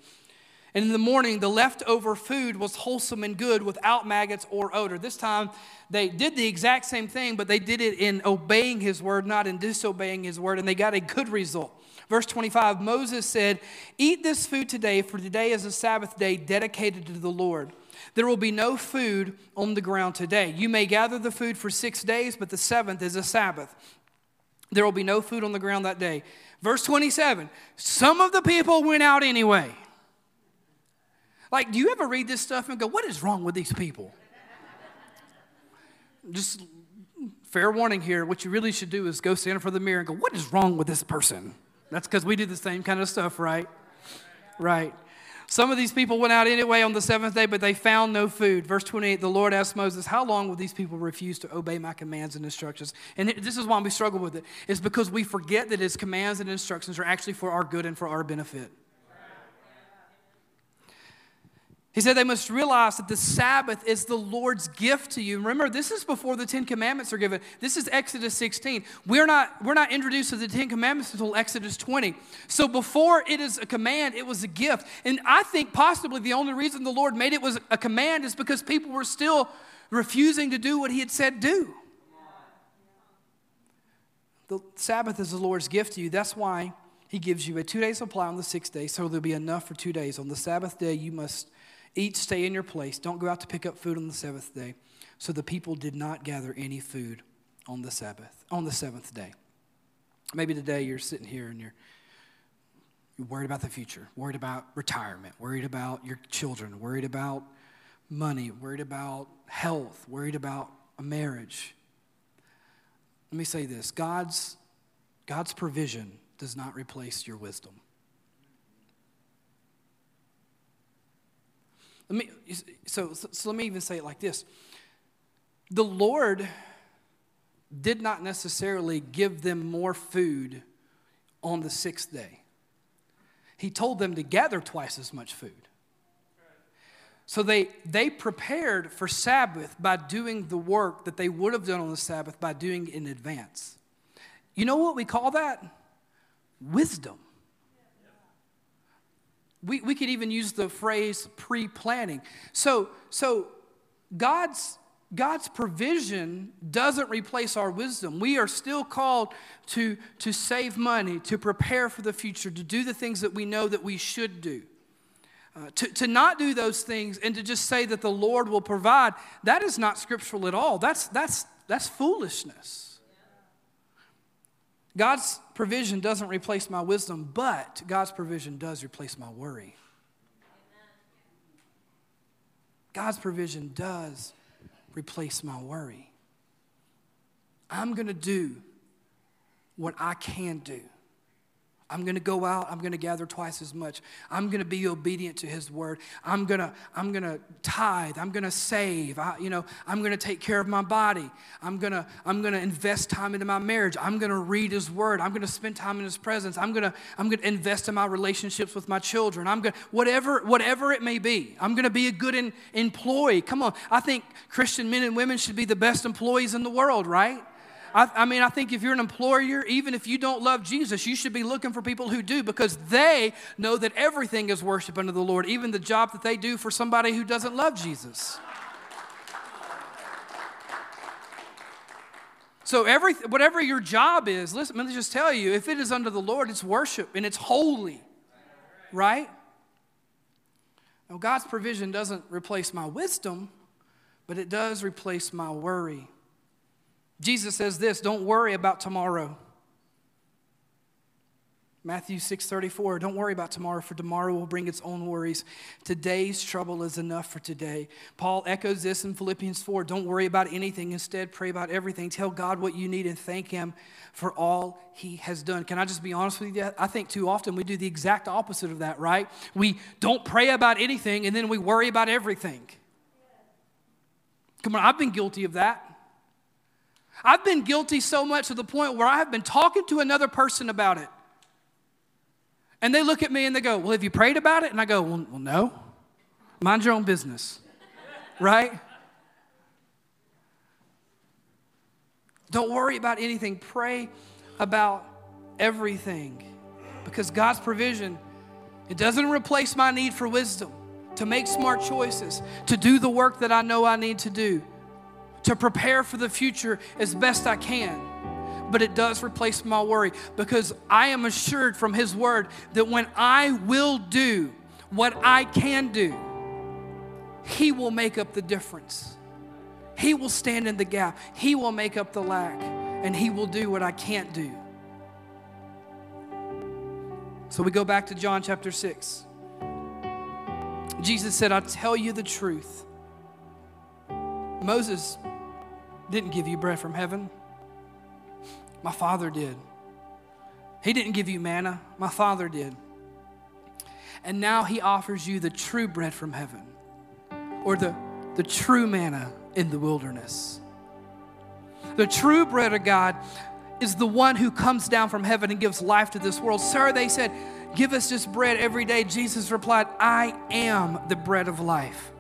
Speaker 1: And in the morning, the leftover food was wholesome and good without maggots or odor. This time, they did the exact same thing, but they did it in obeying his word, not in disobeying his word, and they got a good result. Verse 25 Moses said, Eat this food today, for today is a Sabbath day dedicated to the Lord. There will be no food on the ground today. You may gather the food for six days, but the seventh is a Sabbath. There will be no food on the ground that day. Verse 27 Some of the people went out anyway. Like, do you ever read this stuff and go, what is wrong with these people? Just fair warning here. What you really should do is go stand in front of the mirror and go, what is wrong with this person? That's because we do the same kind of stuff, right? Right. Some of these people went out anyway on the seventh day, but they found no food. Verse 28 The Lord asked Moses, How long will these people refuse to obey my commands and instructions? And this is why we struggle with it. It's because we forget that his commands and instructions are actually for our good and for our benefit. He said they must realize that the Sabbath is the Lord's gift to you. Remember, this is before the Ten Commandments are given. This is Exodus 16. We're not, we're not introduced to the Ten Commandments until Exodus 20. So before it is a command, it was a gift. And I think possibly the only reason the Lord made it was a command is because people were still refusing to do what He had said do. The Sabbath is the Lord's gift to you. That's why He gives you a two day supply on the sixth day, so there'll be enough for two days. On the Sabbath day, you must Eat, stay in your place. Don't go out to pick up food on the seventh day. So the people did not gather any food on the Sabbath, on the seventh day. Maybe today you're sitting here and you're, you're worried about the future, worried about retirement, worried about your children, worried about money, worried about health, worried about a marriage. Let me say this God's, God's provision does not replace your wisdom. Let me, so, so let me even say it like this The Lord did not necessarily give them more food on the sixth day, He told them to gather twice as much food. So they, they prepared for Sabbath by doing the work that they would have done on the Sabbath by doing in advance. You know what we call that? Wisdom. We, we could even use the phrase pre planning. So, so God's, God's provision doesn't replace our wisdom. We are still called to, to save money, to prepare for the future, to do the things that we know that we should do. Uh, to, to not do those things and to just say that the Lord will provide, that is not scriptural at all. That's, that's, that's foolishness. God's provision doesn't replace my wisdom, but God's provision does replace my worry. God's provision does replace my worry. I'm going to do what I can do. I'm going to go out. I'm going to gather twice as much. I'm going to be obedient to His word. I'm going to I'm going to tithe. I'm going to save. I, you know, I'm going to take care of my body. I'm going to I'm going to invest time into my marriage. I'm going to read His word. I'm going to spend time in His presence. I'm going to I'm going to invest in my relationships with my children. I'm going to whatever whatever it may be. I'm going to be a good in, employee. Come on, I think Christian men and women should be the best employees in the world, right? I, I, mean, I think if you're an employer, even if you don't love Jesus, you should be looking for people who do because they know that everything is worship unto the Lord, even the job that they do for somebody who doesn't love Jesus. So, every, whatever your job is, listen, let me just tell you if it is under the Lord, it's worship and it's holy, right? Now, God's provision doesn't replace my wisdom, but it does replace my worry. Jesus says this don't worry about tomorrow. Matthew 6:34 Don't worry about tomorrow for tomorrow will bring its own worries. Today's trouble is enough for today. Paul echoes this in Philippians 4 Don't worry about anything instead pray about everything. Tell God what you need and thank him for all he has done. Can I just be honest with you? I think too often we do the exact opposite of that, right? We don't pray about anything and then we worry about everything. Come on, I've been guilty of that. I've been guilty so much to the point where I have been talking to another person about it. And they look at me and they go, Well, have you prayed about it? And I go, Well, well no. Mind your own business. right? Don't worry about anything. Pray about everything. Because God's provision, it doesn't replace my need for wisdom to make smart choices, to do the work that I know I need to do to prepare for the future as best I can. But it does replace my worry because I am assured from His Word that when I will do what I can do, He will make up the difference. He will stand in the gap. He will make up the lack. And He will do what I can't do. So we go back to John chapter 6. Jesus said, I tell you the truth. Moses didn't give you bread from heaven. My Father did. He didn't give you manna. My Father did. And now He offers you the true bread from heaven or the, the true manna in the wilderness. The true bread of God is the one who comes down from heaven and gives life to this world. Sir, they said, Give us this bread every day. Jesus replied, I am the bread of life.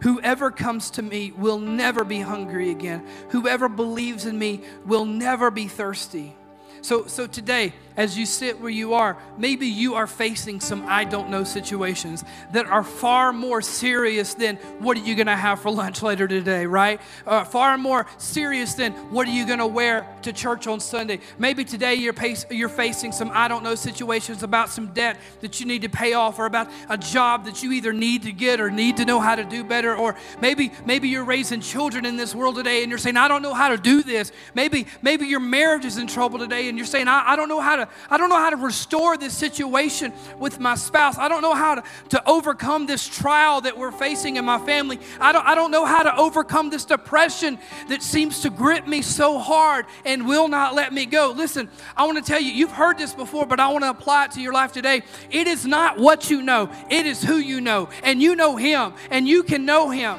Speaker 1: Whoever comes to me will never be hungry again. Whoever believes in me will never be thirsty. So, so today, as you sit where you are, maybe you are facing some I don't know situations that are far more serious than what are you going to have for lunch later today, right? Uh, far more serious than what are you going to wear to church on Sunday. Maybe today you're, pace, you're facing some I don't know situations about some debt that you need to pay off or about a job that you either need to get or need to know how to do better. Or maybe, maybe you're raising children in this world today and you're saying, I don't know how to do this. Maybe, maybe your marriage is in trouble today and you're saying, I, I don't know how to, I don't know how to restore this situation with my spouse. I don't know how to, to overcome this trial that we're facing in my family. I don't, I don't know how to overcome this depression that seems to grip me so hard and will not let me go. Listen, I want to tell you, you've heard this before, but I want to apply it to your life today. It is not what you know, it is who you know. And you know Him, and you can know Him.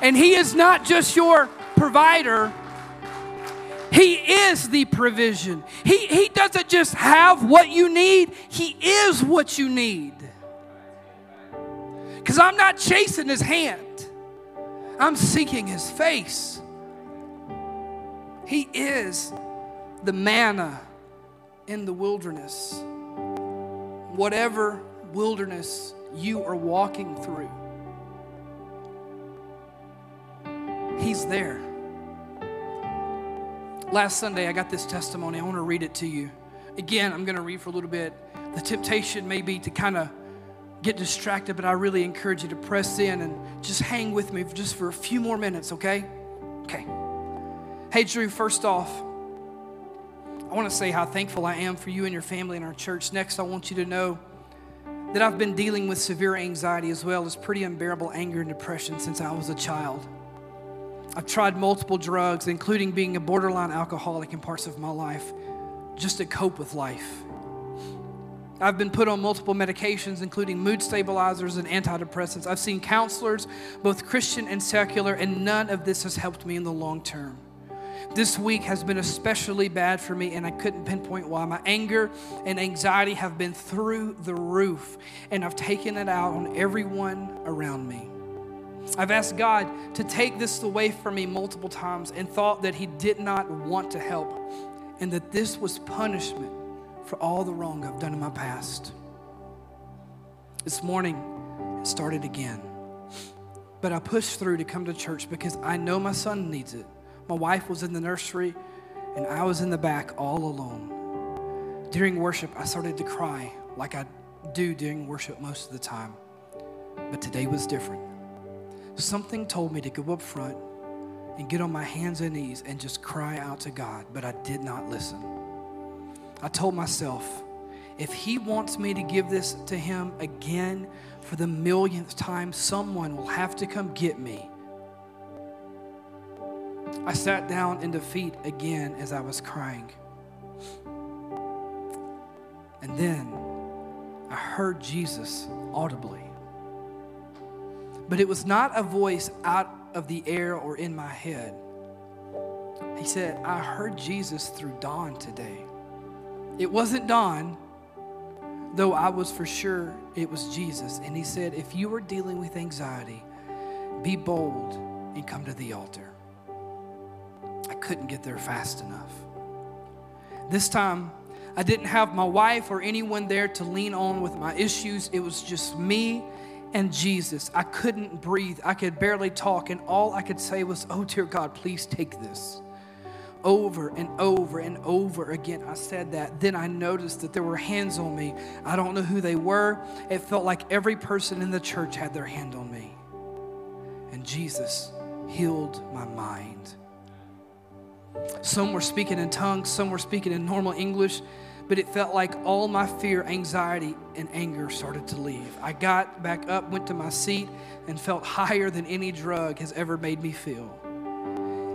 Speaker 1: And He is not just your provider, he is the provision. He, he doesn't just have what you need, He is what you need. Because I'm not chasing His hand, I'm seeking His face. He is the manna in the wilderness. Whatever wilderness you are walking through, He's there. Last Sunday, I got this testimony. I want to read it to you. Again, I'm going to read for a little bit. The temptation may be to kind of get distracted, but I really encourage you to press in and just hang with me just for a few more minutes, okay? Okay. Hey, Drew, first off, I want to say how thankful I am for you and your family and our church. Next, I want you to know that I've been dealing with severe anxiety as well as pretty unbearable anger and depression since I was a child. I've tried multiple drugs, including being a borderline alcoholic in parts of my life, just to cope with life. I've been put on multiple medications, including mood stabilizers and antidepressants. I've seen counselors, both Christian and secular, and none of this has helped me in the long term. This week has been especially bad for me, and I couldn't pinpoint why. My anger and anxiety have been through the roof, and I've taken it out on everyone around me. I've asked God to take this away from me multiple times and thought that He did not want to help, and that this was punishment for all the wrong I've done in my past. This morning, it started again. But I pushed through to come to church because I know my son needs it. My wife was in the nursery, and I was in the back all alone. During worship, I started to cry like I do during worship most of the time. But today was different. Something told me to go up front and get on my hands and knees and just cry out to God, but I did not listen. I told myself, if He wants me to give this to Him again for the millionth time, someone will have to come get me I sat down in defeat again as I was crying. And then I heard Jesus audibly. But it was not a voice out of the air or in my head. He said, I heard Jesus through Dawn today. It wasn't Dawn, though I was for sure it was Jesus. And he said, If you are dealing with anxiety, be bold and come to the altar I couldn't get there fast enough. This time, I didn't have my wife or anyone there to lean on with my issues. It was just me and Jesus. I couldn't breathe. I could barely talk, and all I could say was, Oh, dear God, please take this. Over and over and over again, I said that. Then I noticed that there were hands on me. I don't know who they were. It felt like every person in the church had their hand on me. And Jesus healed my mind. Some were speaking in tongues, some were speaking in normal English, but it felt like all my fear, anxiety, and anger started to leave. I got back up, went to my seat, and felt higher than any drug has ever made me feel.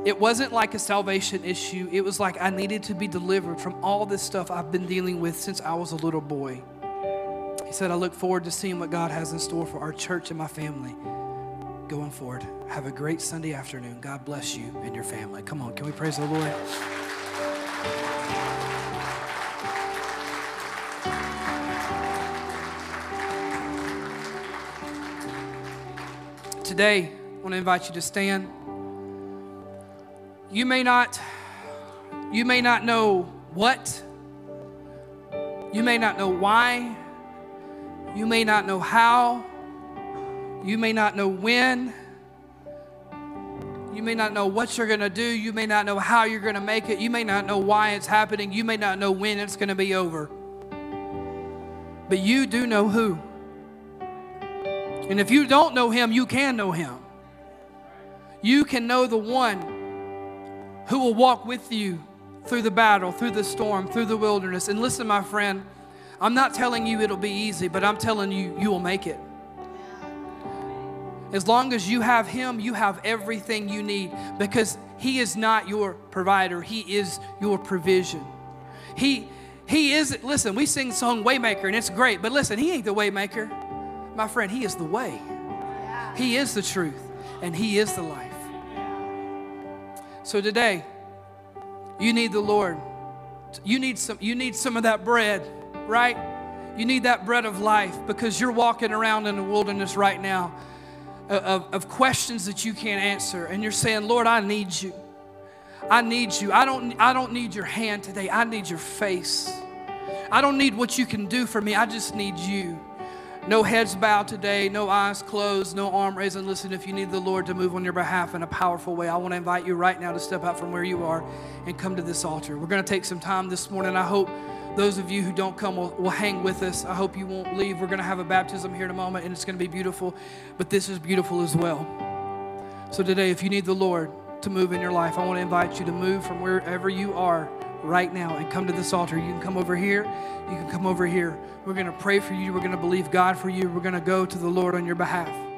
Speaker 1: It wasn't like a salvation issue, it was like I needed to be delivered from all this stuff I've been dealing with since I was a little boy. He said, I look forward to seeing what God has in store for our church and my family going forward. Have a great Sunday afternoon. God bless you and your family. Come on, can we praise the Lord? Today, I want to invite you to stand. You may not you may not know what you may not know why you may not know how you may not know when. You may not know what you're going to do. You may not know how you're going to make it. You may not know why it's happening. You may not know when it's going to be over. But you do know who. And if you don't know him, you can know him. You can know the one who will walk with you through the battle, through the storm, through the wilderness. And listen, my friend, I'm not telling you it'll be easy, but I'm telling you, you will make it. As long as you have Him, you have everything you need because He is not your provider, He is your provision. He, he is, listen, we sing song Waymaker and it's great, but listen, He ain't the Waymaker. My friend, He is the way, He is the truth, and He is the life. So today, you need the Lord. You need some, you need some of that bread, right? You need that bread of life because you're walking around in the wilderness right now uh, of, of questions that you can't answer. And you're saying, Lord, I need you. I need you. I don't, I don't need your hand today. I need your face. I don't need what you can do for me. I just need you. No heads bowed today, no eyes closed, no arm raised. And listen, if you need the Lord to move on your behalf in a powerful way, I want to invite you right now to step out from where you are and come to this altar. We're going to take some time this morning. I hope those of you who don't come will, will hang with us. I hope you won't leave. We're going to have a baptism here in a moment, and it's going to be beautiful, but this is beautiful as well. So today, if you need the Lord to move in your life, I want to invite you to move from wherever you are right now and come to this altar. You can come over here. You can come over here. We're going to pray for you. We're going to believe God for you. We're going to go to the Lord on your behalf.